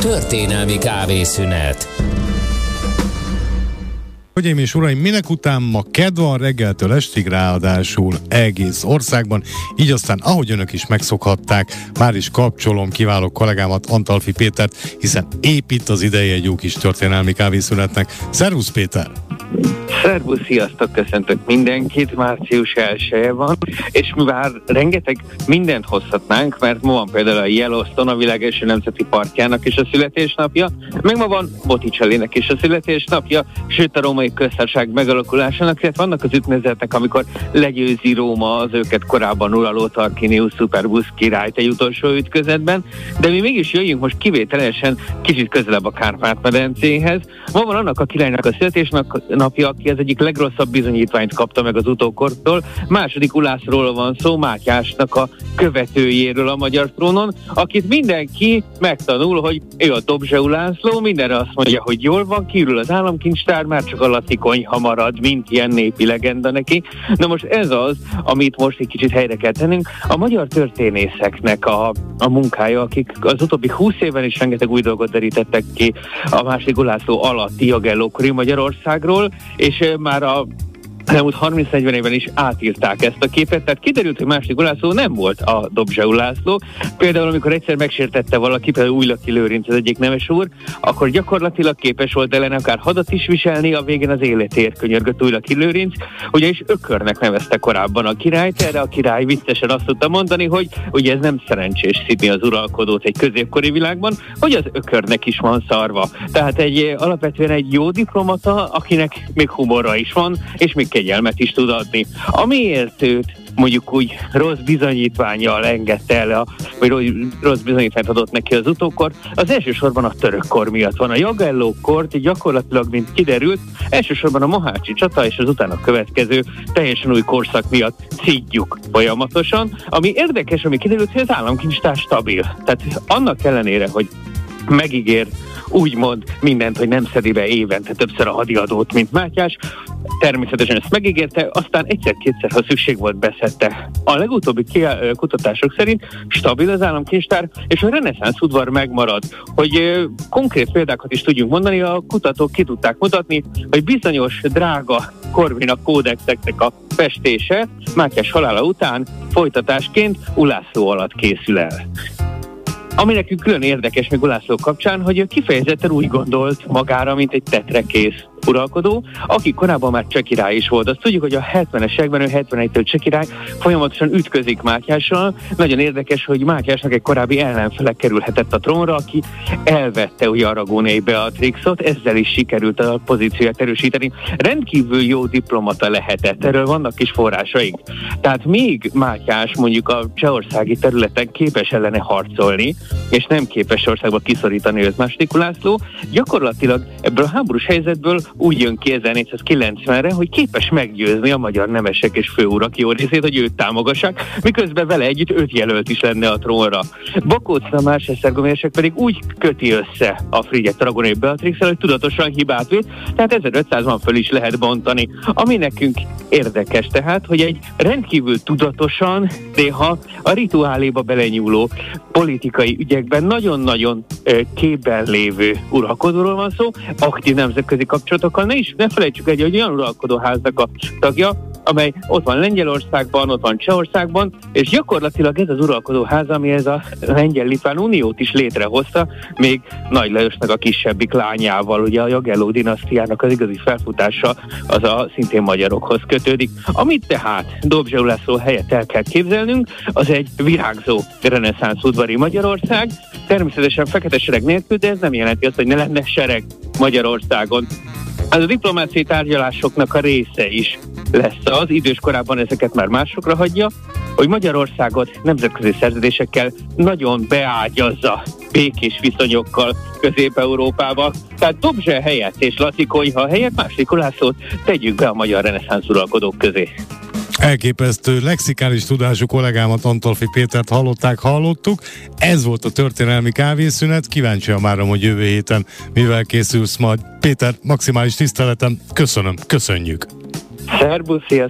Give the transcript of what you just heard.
Történelmi kávészünet Hölgyeim és uraim, minek után ma kedv van reggeltől estig ráadásul egész országban, így aztán ahogy önök is megszokhatták, már is kapcsolom kiváló kollégámat Antalfi Pétert, hiszen épít az ideje egy jó kis történelmi kávészünetnek. Szervusz Péter! Szervusz, sziasztok, köszöntök mindenkit, március 1 van, és már rengeteg mindent hozhatnánk, mert ma van például a Yellowstone, a világ első nemzeti parkjának is a születésnapja, meg ma van Botticellinek is a születésnapja, sőt a római köztársaság megalakulásának, illetve vannak az ütnezetek, amikor legyőzi Róma az őket korábban uraló Tarquinius Superbus királyt egy utolsó ütközetben, de mi mégis jöjjünk most kivételesen kicsit közelebb a Kárpát-medencéhez. Ma van annak a királynak a születésnapja, aki az egyik legrosszabb bizonyítványt kapta meg az utókortól. Második Ulászról van szó, Mátyásnak a követőjéről a magyar trónon, akit mindenki megtanul, hogy ő a Dobzse Ulászló, mindenre azt mondja, hogy jól van, kívül az államkincstár, már csak a Laci konyha marad, mint ilyen népi legenda neki. Na most ez az, amit most egy kicsit helyre kell tennünk. A magyar történészeknek a, a munkája, akik az utóbbi húsz éven is rengeteg új dolgot derítettek ki a másik Ulászló alatti jogellókori Magyarországról, és már a elmúlt 30-40 évben is átírták ezt a képet, tehát kiderült, hogy második Ulászló nem volt a Dobzsa Ulászló. Például, amikor egyszer megsértette valaki, például Újlaki Lőrinc az egyik neves úr, akkor gyakorlatilag képes volt ellen akár hadat is viselni, a végén az életért könyörgött Újlaki Lőrinc, ugyanis ökörnek nevezte korábban a királyt, erre a király viccesen azt tudta mondani, hogy ugye ez nem szerencsés szidni az uralkodót egy középkori világban, hogy az ökörnek is van szarva. Tehát egy alapvetően egy jó diplomata, akinek még humorra is van, és még kegyelmet is tud adni. Amiért őt mondjuk úgy rossz bizonyítványjal engedte el, a, vagy rossz bizonyítványt adott neki az utókor, az elsősorban a török kor miatt van. A Jagelló kort gyakorlatilag, mint kiderült, elsősorban a Mohácsi csata és az utána következő teljesen új korszak miatt szídjuk folyamatosan, ami érdekes, ami kiderült, hogy az államkincstár stabil. Tehát annak ellenére, hogy megígér úgymond mindent, hogy nem szedi be évente többször a hadiadót, mint Mátyás. Természetesen ezt megígérte, aztán egyszer-kétszer, ha szükség volt, beszette. A legutóbbi kutatások szerint stabil az államkincstár, és a reneszánsz udvar megmarad. Hogy konkrét példákat is tudjunk mondani, a kutatók ki tudták mutatni, hogy bizonyos drága Korvina kódexeknek a festése Mátyás halála után folytatásként Ulászló alatt készül el. Ami nekünk külön érdekes még Ulászló kapcsán, hogy ő kifejezetten úgy gondolt magára, mint egy tetrekész uralkodó, aki korábban már csekirály is volt. Azt tudjuk, hogy a 70-es években, ő 71-től csekirály folyamatosan ütközik Mátyással. Nagyon érdekes, hogy Mátyásnak egy korábbi ellenfele kerülhetett a trónra, aki elvette ugye Aragóniai Beatrixot, ezzel is sikerült a pozícióját erősíteni. Rendkívül jó diplomata lehetett, erről vannak kis forrásaink. Tehát még Mátyás mondjuk a csehországi területen képes ellene harcolni, és nem képes országba kiszorítani őt második László, gyakorlatilag ebből a háborús helyzetből úgy jön ki 1490-re, hogy képes meggyőzni a magyar nemesek és főurak jó részét, hogy őt támogassák, miközben vele együtt öt jelölt is lenne a trónra. Bakóc Tamás Esztergomérsek pedig úgy köti össze a Frigyet Aragonai beatrix hogy tudatosan hibát vét, tehát 1500-ban föl is lehet bontani. Ami nekünk érdekes tehát, hogy egy rendkívül tudatosan, néha a rituáléba belenyúló politikai ügyekben nagyon-nagyon képben lévő uralkodóról van szó, aktív nemzetközi kapcsolat kapcsolatokkal. Ne is, ne felejtsük egy, hogy olyan uralkodóháznak a tagja, amely ott van Lengyelországban, ott van Csehországban, és gyakorlatilag ez az uralkodóház, ami ez a Lengyel-Litván Uniót is létrehozta, még Nagy Lajosnak a kisebbik lányával, ugye a Jagelló dinasztiának az igazi felfutása az a szintén magyarokhoz kötődik. Amit tehát Dobzsa Ulászló helyett el kell képzelnünk, az egy virágzó reneszánsz udvari Magyarország, természetesen fekete sereg nélkül, de ez nem jelenti azt, hogy ne lenne sereg Magyarországon. Ez a diplomáciai tárgyalásoknak a része is lesz az, idős korában ezeket már másokra hagyja, hogy Magyarországot nemzetközi szerződésekkel nagyon beágyazza békés viszonyokkal Közép-Európába. Tehát Dobzse helyett és Laci Konyha helyett másik Ulászót tegyük be a magyar reneszánsz uralkodók közé. Elképesztő lexikális tudású kollégámat Antolfi Pétert hallották, hallottuk. Ez volt a történelmi kávészünet. Kíváncsi már, hogy jövő héten mivel készülsz majd. Péter, maximális tiszteletem. Köszönöm, köszönjük. Szerbusz, sziasztok!